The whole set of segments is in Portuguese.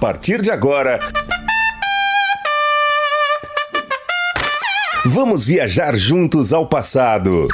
partir de agora. Vamos viajar juntos ao passado.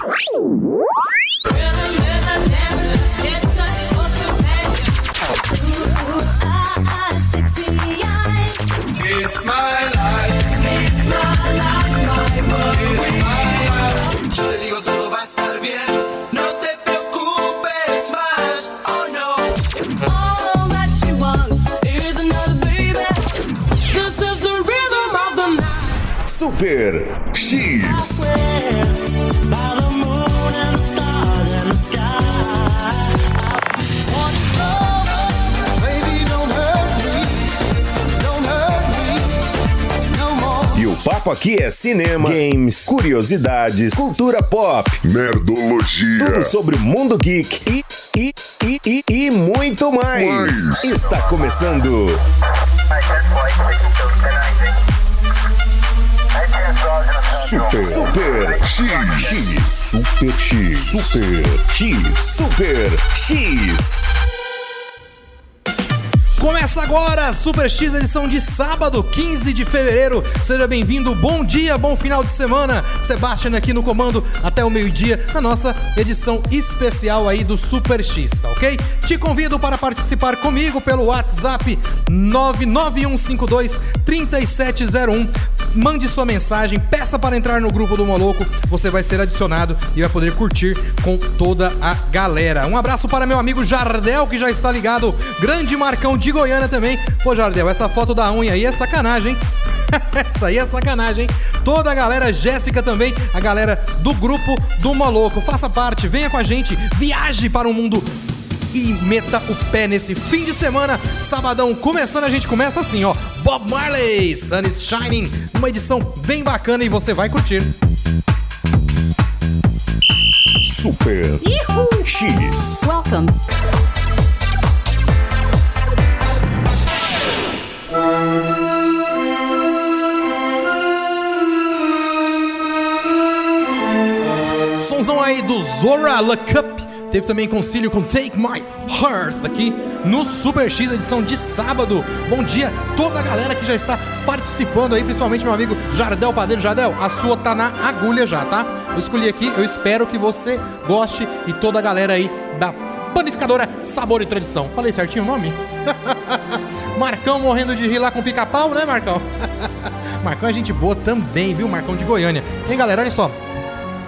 No more. E o papo aqui é cinema, games, curiosidades, cultura pop, Nerdologia. tudo sobre o mundo geek e, e, e, e, e muito mais. Mais. Está começando Super Super X X Super X Super X Super X Começa agora, Super X edição de sábado, 15 de fevereiro. Seja bem-vindo, bom dia, bom final de semana. Sebastian aqui no comando até o meio-dia na nossa edição especial aí do Super X, tá ok? Te convido para participar comigo pelo WhatsApp 99152 3701. Mande sua mensagem, peça para entrar no grupo do Moloco. Você vai ser adicionado e vai poder curtir com toda a galera. Um abraço para meu amigo Jardel, que já está ligado. Grande Marcão de Goiânia também. Pô, Jardel, essa foto da unha aí é sacanagem, hein? Essa aí é sacanagem, hein? Toda a galera, Jéssica também, a galera do grupo do Moloco. Faça parte, venha com a gente, viaje para o mundo e meta o pé nesse fim de semana. Sabadão começando, a gente começa assim, ó. Bob Marley, Sun is Shining, uma edição bem bacana e você vai curtir. Super X Welcome. Sonzão aí do Zora Look Up. Teve também concílio com Take My Heart aqui no Super X, edição de sábado. Bom dia, toda a galera que já está participando aí, principalmente meu amigo Jardel Padeiro. Jardel, a sua tá na agulha já, tá? Eu escolhi aqui, eu espero que você goste e toda a galera aí da panificadora Sabor e Tradição. Falei certinho o nome? Marcão morrendo de rir lá com pica-pau, né, Marcão? Marcão é gente boa também, viu? Marcão de Goiânia. Hein, galera, olha só.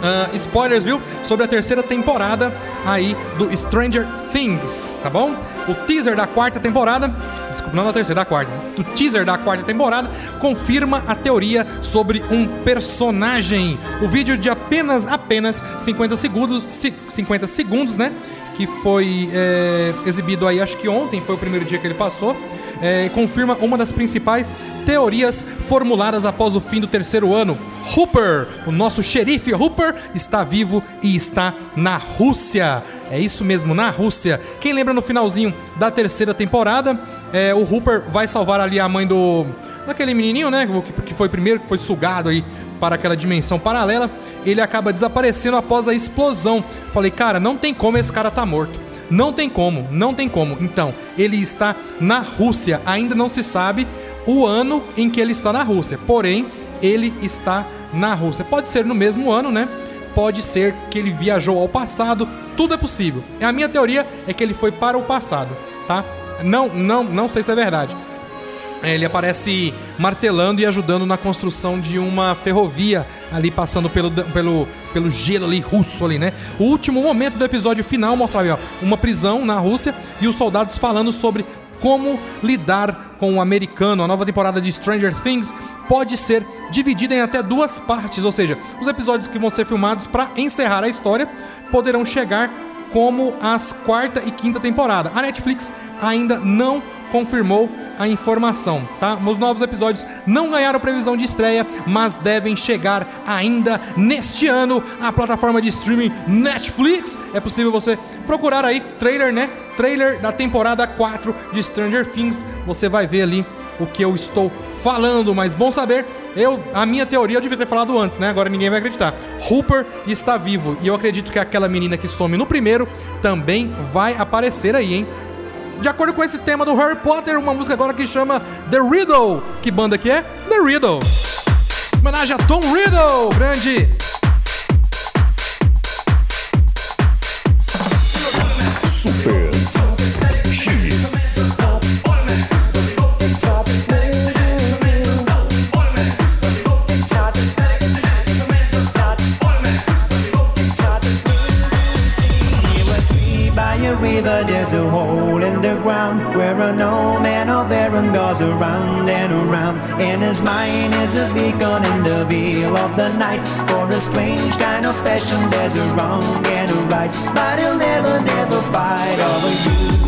Ah, spoilers, viu? Sobre a terceira temporada aí do Stranger Things, tá bom? O teaser da quarta temporada, desculpa, não da terceira, da quarta. O teaser da quarta temporada confirma a teoria sobre um personagem. O vídeo de apenas apenas 50 segundos, ci- 50 segundos, né? Que foi é, exibido aí, acho que ontem foi o primeiro dia que ele passou. é, confirma uma das principais teorias formuladas após o fim do terceiro ano. Hooper, o nosso xerife Hooper, está vivo e está na Rússia. É isso mesmo, na Rússia. Quem lembra no finalzinho da terceira temporada, é, o Hooper vai salvar ali a mãe do. Daquele menininho, né? Que, foi primeiro, que foi sugado aí para aquela dimensão paralela. Ele acaba desaparecendo após a explosão. Falei, cara, não tem como esse cara tá morto. Não tem como, não tem como. Então, ele está na Rússia. Ainda não se sabe o ano em que ele está na Rússia. Porém, ele está na Rússia. Pode ser no mesmo ano, né? Pode ser que ele viajou ao passado. Tudo é possível. A minha teoria é que ele foi para o passado, tá? Não, não, não sei se é verdade. É, Ele aparece martelando e ajudando na construção de uma ferrovia ali passando pelo, pelo, pelo gelo ali russo ali, né? O último momento do episódio final mostra ali, ó, uma prisão na Rússia e os soldados falando sobre como lidar com o americano. A nova temporada de Stranger Things pode ser dividida em até duas partes, ou seja, os episódios que vão ser filmados para encerrar a história poderão chegar como as quarta e quinta temporada. A Netflix ainda não confirmou a informação, tá? Os novos episódios não ganharam previsão de estreia, mas devem chegar ainda neste ano à plataforma de streaming Netflix. É possível você procurar aí trailer, né? Trailer da temporada 4 de Stranger Things. Você vai ver ali o que eu estou falando, mas bom saber. Eu, a minha teoria eu devia ter falado antes, né? Agora ninguém vai acreditar. Hooper está vivo e eu acredito que aquela menina que some no primeiro também vai aparecer aí, hein? De acordo com esse tema do Harry Potter, uma música agora que chama The Riddle. Que banda que é? The Riddle. Homenagem a Tom Riddle, grande a river, there's a hole in the ground where an old man of Aaron goes around and around. And his mind is a beacon in the veil of the night. For a strange kind of fashion, there's a wrong and a right, but he'll never, never fight over you.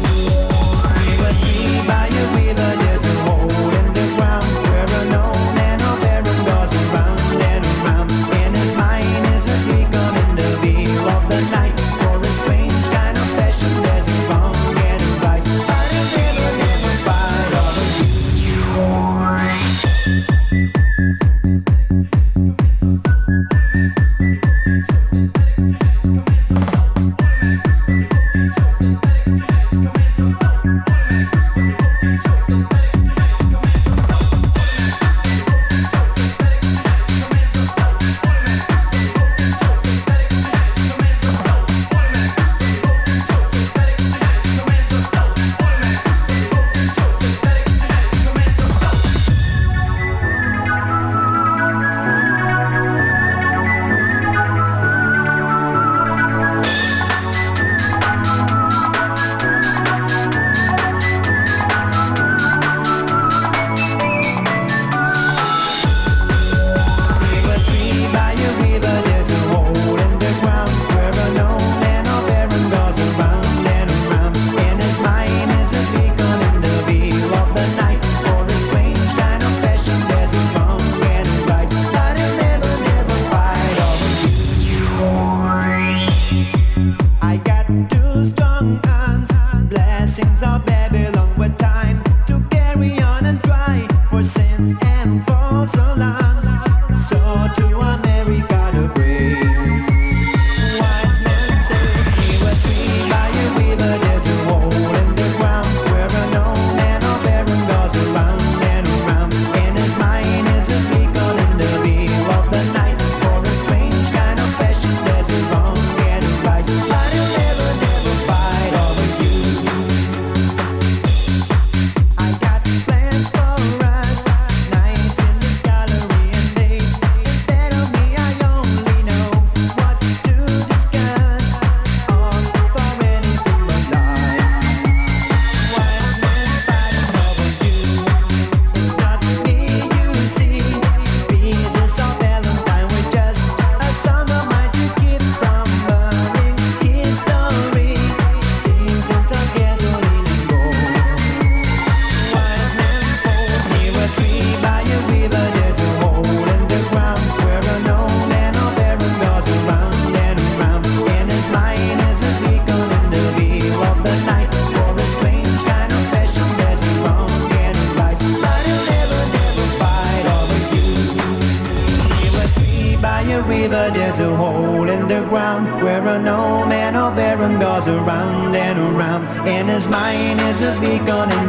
By a river, there's a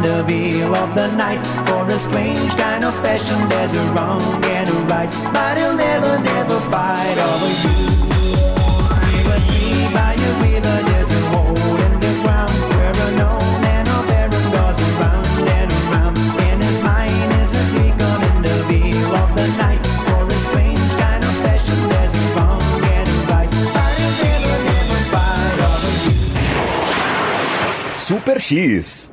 the of the night. For a strange kind of fashion, there's a wrong and a right, but he'll never, never fight over you. In the veil of the night. For a strange kind of fashion, there's a wrong and a right, but he'll never, never fight over you. Super X.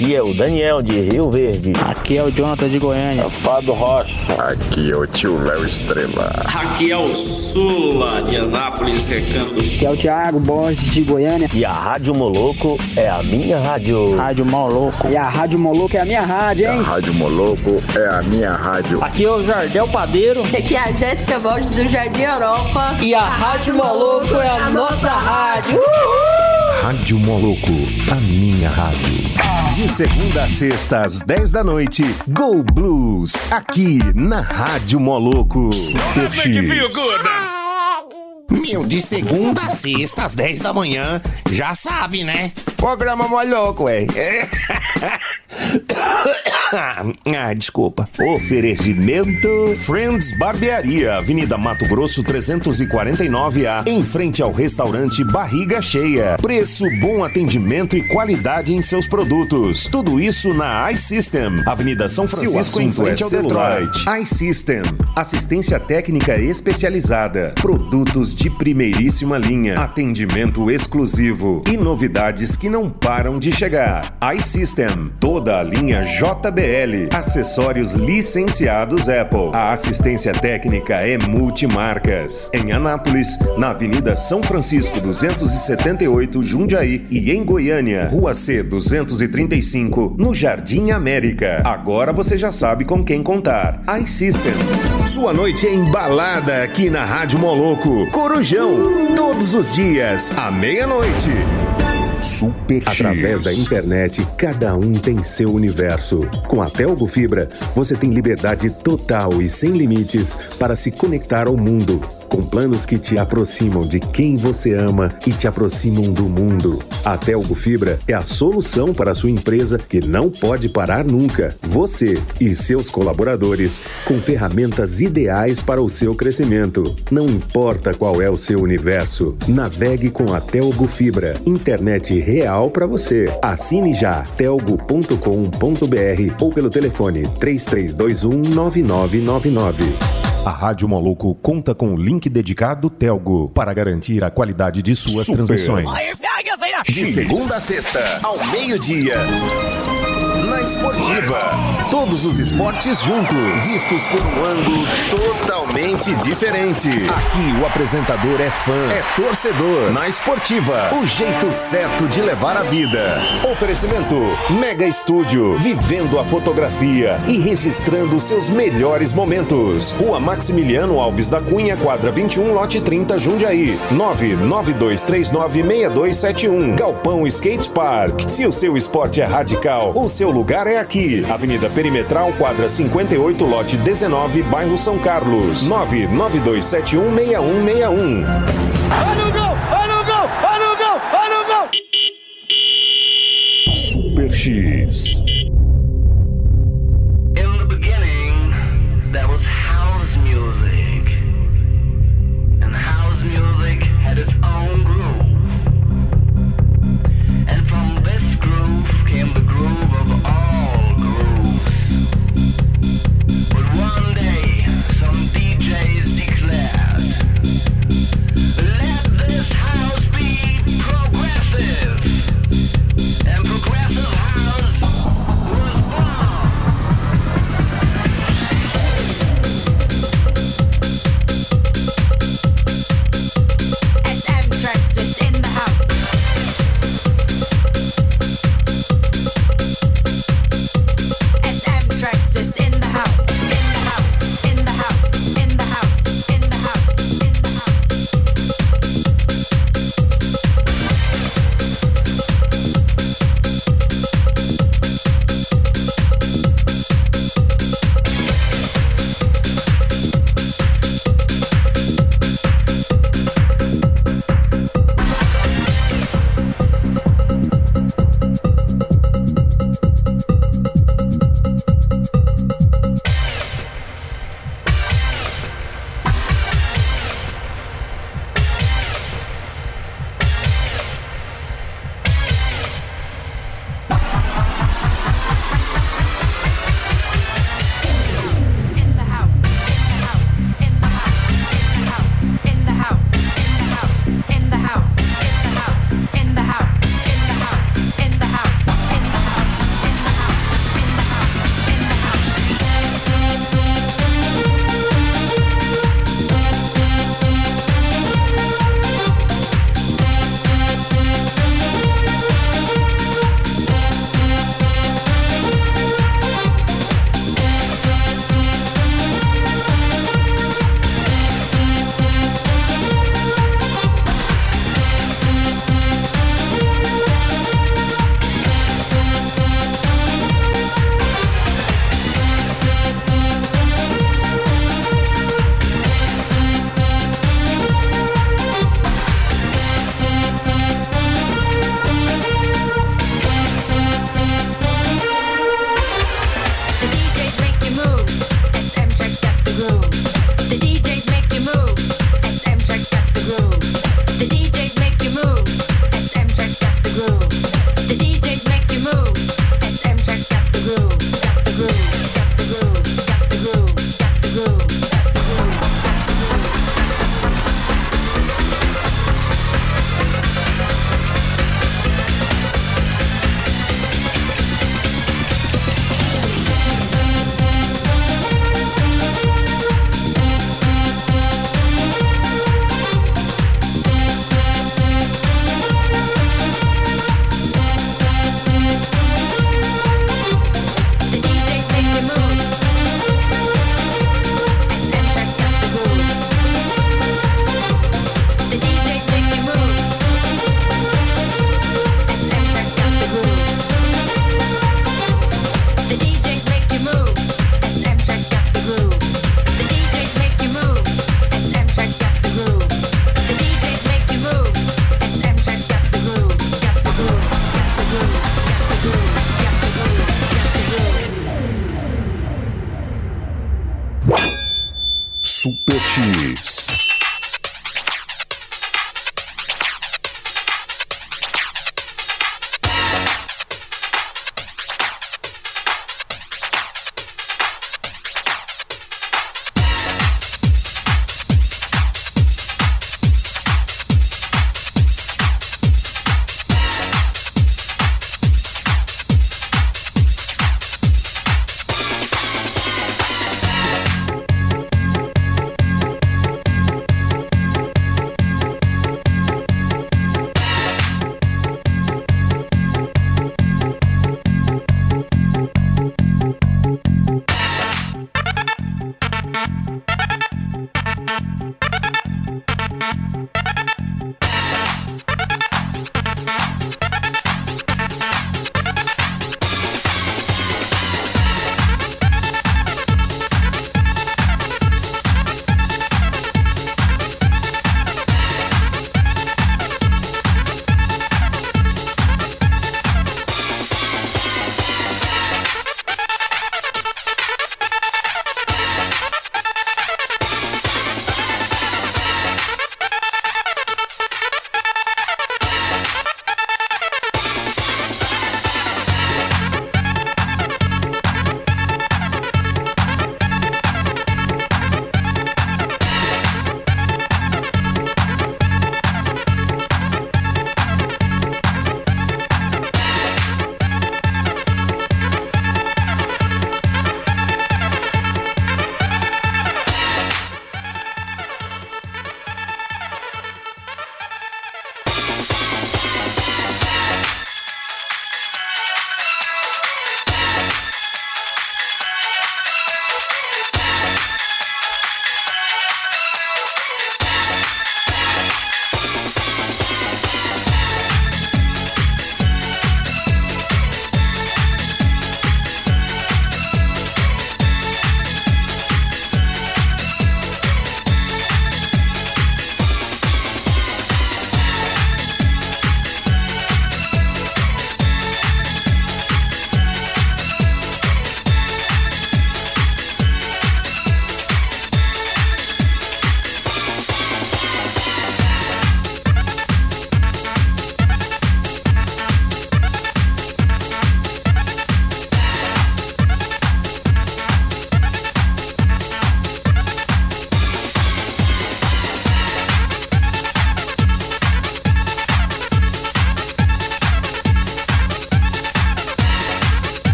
Aqui é o Daniel de Rio Verde. Aqui é o Jonathan de Goiânia. Fábio Rocha. Aqui é o tio Léo Estrela. Aqui é o Sula de Anápolis, Recanto do Sul. Aqui é o Thiago Borges de Goiânia. E a Rádio Moloco é a minha rádio. Rádio Moloco. E a Rádio Moloco é a minha rádio, A hein? Rádio Moloco é a minha rádio. Aqui é o Jardel Padeiro. Aqui é a Jéssica Borges do Jardim Europa. E a Rádio Moloco é a nossa rádio. Rádio Moloco, a minha rádio. De segunda a sexta às 10 da noite, Go Blues, aqui na Rádio Moloco. Super X. Meu, de segunda a sexta, às 10 da manhã, já sabe, né? Programa mó louco, ué. ah, desculpa. Oferecimento Friends Barbearia, Avenida Mato Grosso 349A, em frente ao restaurante Barriga Cheia. Preço, bom atendimento e qualidade em seus produtos. Tudo isso na iSystem, Avenida São Francisco, em frente ao Detroit. iSystem, assistência técnica especializada, produtos de primeiríssima linha, atendimento exclusivo e novidades que não param de chegar. iSystem, toda a linha JBL, acessórios licenciados Apple. A assistência técnica é multimarcas. Em Anápolis, na Avenida São Francisco 278, Jundiaí e em Goiânia, Rua C 235, no Jardim América. Agora você já sabe com quem contar. iSystem. Sua noite é embalada aqui na Rádio Moloco. Corujão, todos os dias, à meia-noite. Super X. Através da internet, cada um tem seu universo. Com a Telgo Fibra, você tem liberdade total e sem limites para se conectar ao mundo. Com planos que te aproximam de quem você ama e te aproximam do mundo. A Telgo Fibra é a solução para a sua empresa que não pode parar nunca. Você e seus colaboradores com ferramentas ideais para o seu crescimento. Não importa qual é o seu universo, navegue com a Telgo Fibra. Internet real para você. Assine já telgo.com.br ou pelo telefone 3321 9999. A Rádio Maluco conta com o link dedicado Telgo para garantir a qualidade de suas Super. transmissões. De segunda a sexta, ao meio-dia. Esportiva. Todos os esportes juntos, vistos por um ângulo totalmente diferente. Aqui o apresentador é fã, é torcedor. Na Esportiva, o jeito certo de levar a vida. Oferecimento Mega Estúdio, vivendo a fotografia e registrando seus melhores momentos. Rua Maximiliano Alves da Cunha, quadra 21, lote 30, Jundiaí. 992396271. Galpão Skate Park. Se o seu esporte é radical, o seu lugar lugar é aqui. Avenida Perimetral, quadra 58, lote 19, bairro São Carlos. 992716161. Olha o gol! Olha o gol! Olha o gol! Olha o gol! Super X.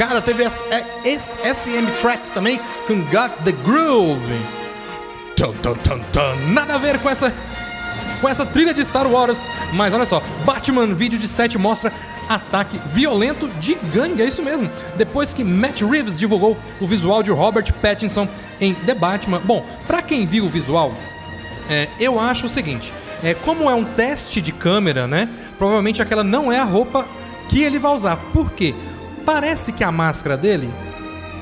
Pancada. Teve as, é, SM Tracks também com Got the Groove. Tum, tum, tum. Nada a ver com essa com essa trilha de Star Wars. Mas olha só, Batman vídeo de 7 mostra ataque violento de gangue, é isso mesmo. Depois que Matt Reeves divulgou o visual de Robert Pattinson em The Batman. Bom, pra quem viu o visual, é, eu acho o seguinte: é, como é um teste de câmera, né? Provavelmente aquela não é a roupa que ele vai usar. Por quê? Parece que a máscara dele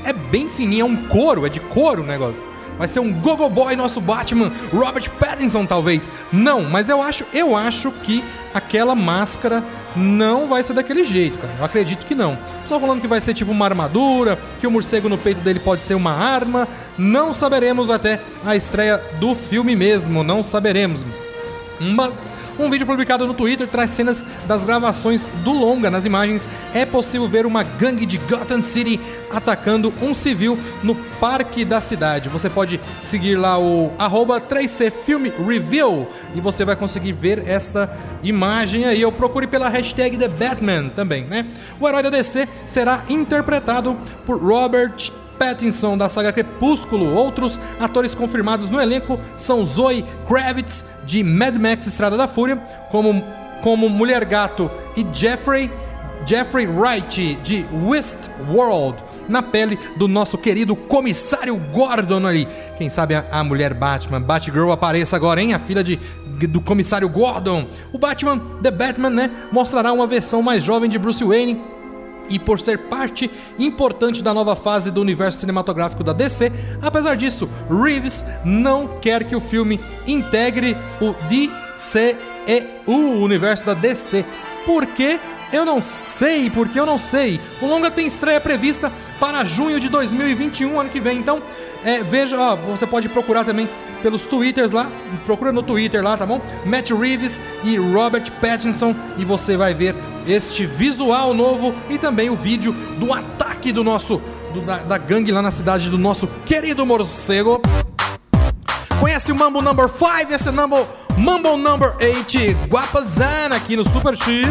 é bem fininha, é um couro, é de couro o negócio. Vai ser um Gogo Boy nosso Batman, Robert Pattinson talvez. Não, mas eu acho, eu acho que aquela máscara não vai ser daquele jeito, cara. Eu acredito que não. Só falando que vai ser tipo uma armadura, que o morcego no peito dele pode ser uma arma. Não saberemos até a estreia do filme mesmo, não saberemos. Mas um vídeo publicado no Twitter traz cenas das gravações do longa. Nas imagens é possível ver uma gangue de Gotham City atacando um civil no parque da cidade. Você pode seguir lá o arroba 3C Filme Review e você vai conseguir ver essa imagem aí. Eu procure pela hashtag The Batman também, né? O herói da DC será interpretado por Robert Pattinson da saga Crepúsculo. Outros atores confirmados no elenco são Zoe Kravitz de Mad Max Estrada da Fúria, como, como Mulher Gato e Jeffrey Jeffrey Wright de Westworld na pele do nosso querido comissário Gordon ali. Quem sabe a, a mulher Batman, Batgirl apareça agora, hein? A filha de, do comissário Gordon. O Batman, The Batman, né? Mostrará uma versão mais jovem de Bruce Wayne e por ser parte importante da nova fase do universo cinematográfico da DC, apesar disso, Reeves não quer que o filme integre o DCEU, o universo da DC. Por quê? Eu não sei, porque eu não sei. O longa tem estreia prevista para junho de 2021, ano que vem. Então, é, veja, ó, você pode procurar também pelos twitters lá, procura no Twitter lá, tá bom? Matt Reeves e Robert Pattinson e você vai ver este visual novo e também o vídeo do ataque do nosso do- da, da gangue lá na cidade do nosso querido morcego. Conhece o Mambo Number 5? Esse é Mambo, Mambo Number 8, Guapazana aqui no Super X.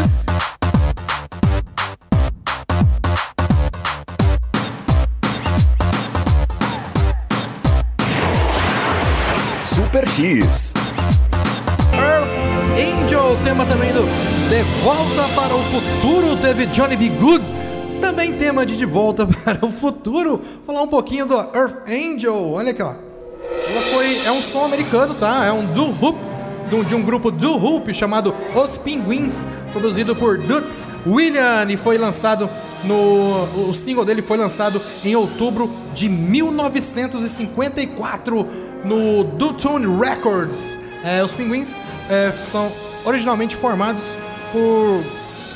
Super X. Angel, tema também do De Volta para o Futuro, teve Johnny B. Good. Também tema de De Volta para o Futuro. Falar um pouquinho do Earth Angel, olha aqui ó. Ela foi, é um som americano, tá? É um do hoop de um, grupo do hoop chamado Os Pinguins, produzido por Dutz William e foi lançado no o single dele foi lançado em outubro de 1954 no Dutune Records. É, os Pinguins é, são originalmente formados por,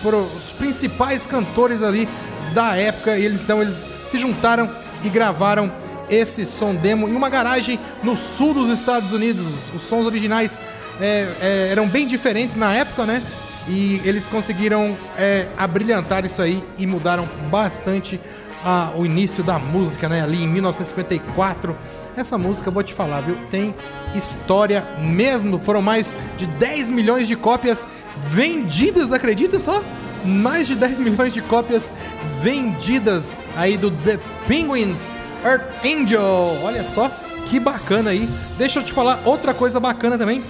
por os principais cantores ali da época e então eles se juntaram e gravaram esse som demo em uma garagem no sul dos Estados Unidos. Os sons originais é, é, eram bem diferentes na época, né? E eles conseguiram é, abrilhantar isso aí e mudaram bastante ah, o início da música, né? Ali em 1954. Essa música, vou te falar, viu? Tem história mesmo. Foram mais de 10 milhões de cópias vendidas, acredita só? Mais de 10 milhões de cópias vendidas aí do The Penguins Earth Angel. Olha só que bacana aí. Deixa eu te falar outra coisa bacana também.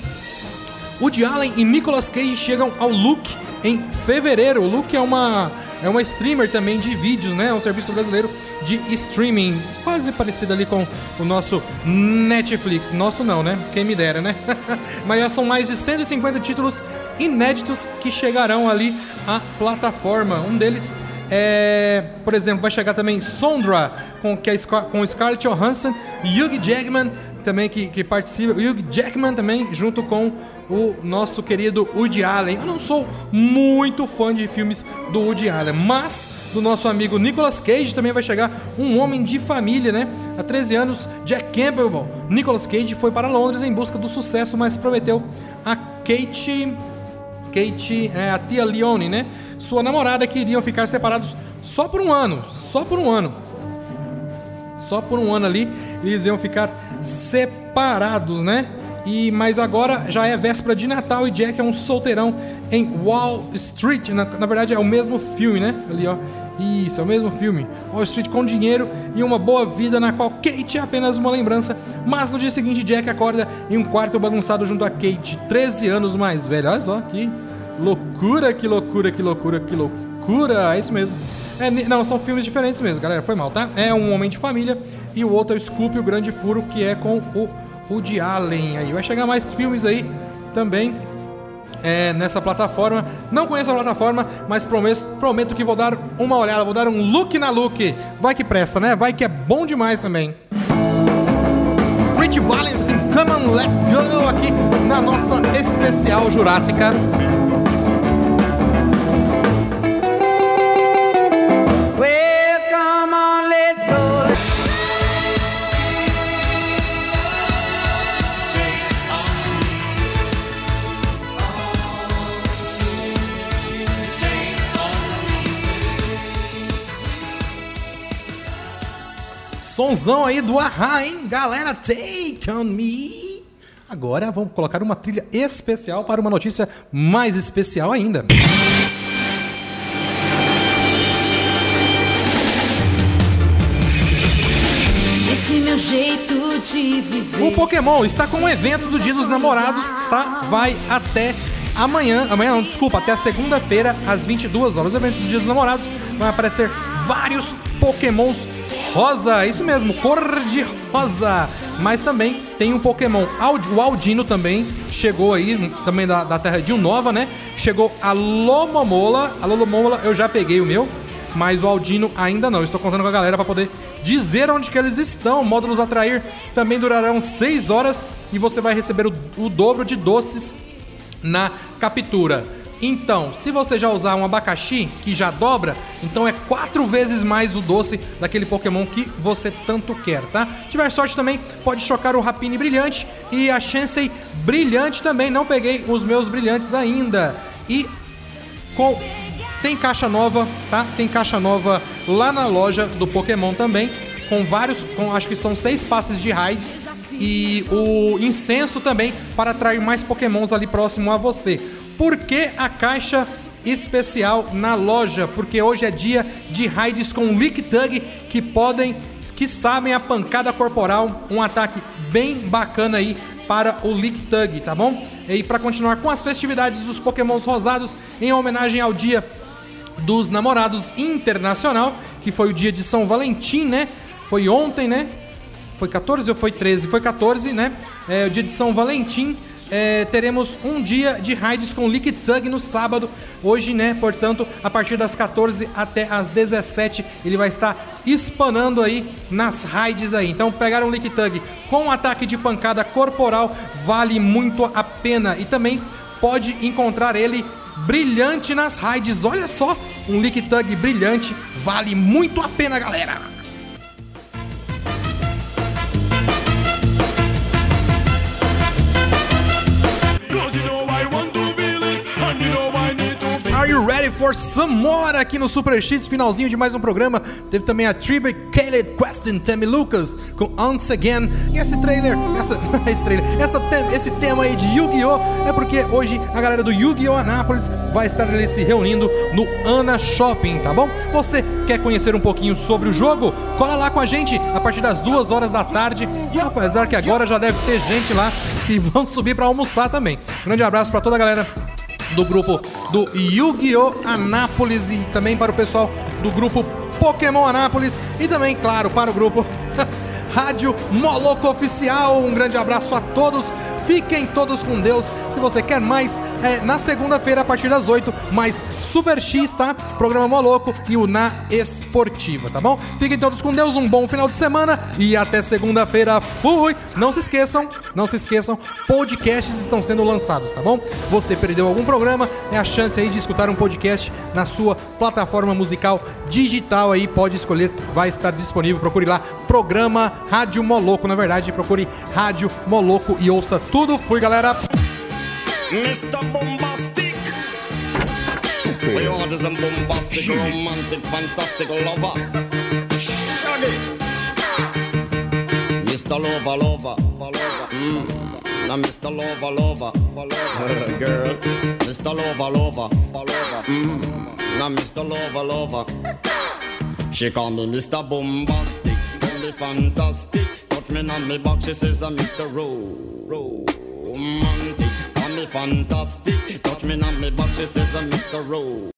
Woody Allen e Nicolas Cage chegam ao Look em fevereiro. O Look é uma é uma streamer também de vídeos, né? É um serviço brasileiro de streaming, quase parecido ali com o nosso Netflix. Nosso não, né? Quem me dera, né? Mas já são mais de 150 títulos inéditos que chegarão ali à plataforma. Um deles é, por exemplo, vai chegar também Sondra com, que é com Scarlett Johansson, Hugh Jackman também que, que participa, Hugh Jackman também junto com o nosso querido Woody Allen. Eu não sou muito fã de filmes do Woody Allen, mas do nosso amigo Nicolas Cage também vai chegar um homem de família, né? Há 13 anos, Jack Campbell. Nicolas Cage foi para Londres em busca do sucesso, mas prometeu a Kate Kate, é, a tia Leone, né? Sua namorada que iriam ficar separados só por um ano. Só por um ano. Só por um ano ali eles iam ficar separados, né? E mas agora já é véspera de Natal e Jack é um solteirão em Wall Street. Na, na verdade é o mesmo filme, né? Ali, ó. Isso, é o mesmo filme. Wall Street com dinheiro e uma boa vida na qual Kate é apenas uma lembrança. Mas no dia seguinte, Jack acorda em um quarto bagunçado junto a Kate, 13 anos mais velha. Olha só que loucura, que loucura, que loucura, que loucura. É isso mesmo. É, não, são filmes diferentes mesmo, galera. Foi mal, tá? É um Homem de Família e o outro é o Scoop, o Grande Furo, que é com o Woody Allen. Aí vai chegar mais filmes aí também é, nessa plataforma. Não conheço a plataforma, mas prometo, prometo que vou dar uma olhada, vou dar um look na look. Vai que presta, né? Vai que é bom demais também. Rich Valens com Come On Let's Go aqui na nossa especial Jurássica. Sonzão aí do Ahá, hein? Galera, take on me. Agora vamos colocar uma trilha especial para uma notícia mais especial ainda. Esse meu jeito de viver. O Pokémon está com um evento do Dia dos Namorados, tá? Vai até amanhã, amanhã não, desculpa, até segunda-feira às 22 horas. O evento do Dia dos Namorados vai aparecer vários Pokémons rosa, isso mesmo, cor de rosa. Mas também tem um Pokémon, o Aldino também chegou aí, também da, da terra de Unova, né? Chegou a Lomomola, a Lomomola eu já peguei o meu, mas o Aldino ainda não. Estou contando com a galera para poder dizer onde que eles estão. Módulos atrair também durarão 6 horas e você vai receber o, o dobro de doces na captura. Então, se você já usar um abacaxi que já dobra, então é quatro vezes mais o doce daquele Pokémon que você tanto quer, tá? Tiver sorte também, pode chocar o Rapine brilhante e a Chansey brilhante também. Não peguei os meus brilhantes ainda. E com tem caixa nova, tá? Tem caixa nova lá na loja do Pokémon também, com vários, com acho que são seis passes de raids e o incenso também para atrair mais Pokémons ali próximo a você. Por que a caixa especial na loja? Porque hoje é dia de raids com Lick Tug que podem, que sabem a pancada corporal, um ataque bem bacana aí para o Lick Tug, tá bom? E para continuar com as festividades dos Pokémons rosados em homenagem ao dia dos Namorados Internacional, que foi o dia de São Valentim, né? Foi ontem, né? Foi 14 ou foi 13? Foi 14, né? É o dia de São Valentim. É, teremos um dia de raids com Lick Tug no sábado. Hoje, né? Portanto, a partir das 14 até as 17, ele vai estar espanando aí nas raids aí. Então, pegar um Lick Tug com ataque de pancada corporal vale muito a pena. E também pode encontrar ele brilhante nas raids. Olha só, um Lick Tug brilhante vale muito a pena, galera. For some more aqui no Super X, finalzinho de mais um programa. Teve também a Tribute Caled Question Tammy Lucas com Once Again. E esse trailer, essa, esse trailer, essa esse tema aí de Yu-Gi-Oh! é porque hoje a galera do Yu-Gi-Oh! Anápolis vai estar ali se reunindo no Ana Shopping, tá bom? Você quer conhecer um pouquinho sobre o jogo? Cola lá com a gente a partir das duas horas da tarde. E apesar que agora já deve ter gente lá que vão subir pra almoçar também. Grande abraço pra toda a galera do grupo do Yu-Gi-Oh! Anápolis e também para o pessoal do grupo Pokémon Anápolis e também, claro, para o grupo Rádio Moloco Oficial. Um grande abraço a todos. Fiquem todos com Deus. Se você quer mais, é na segunda-feira a partir das 8, mais Super X, tá? Programa Moloco e o Na Esportiva, tá bom? Fiquem todos com Deus, um bom final de semana e até segunda-feira. Fui! Não se esqueçam, não se esqueçam, podcasts estão sendo lançados, tá bom? Você perdeu algum programa, é a chance aí de escutar um podcast na sua plataforma musical digital aí, pode escolher, vai estar disponível. Procure lá, programa Rádio Moloco, na verdade, procure Rádio Moloco e ouça tudo. Fui, galera! Mr. Bombastic. Super We order some bombastic, romantic, fantastic lover. Shaggy. Mr. Lover, lover, lover. Mm. Now Mr. Lover, lover, girl. Mr. Lover, lover, mm. Now Mr. Lover, lover. She call me Mr. Bombastic, tell me fantastic. Me on me back, she says I'm Mr. Ro, romantic. Call me fantastic, touch me on me back, she says I'm Mr. Ro.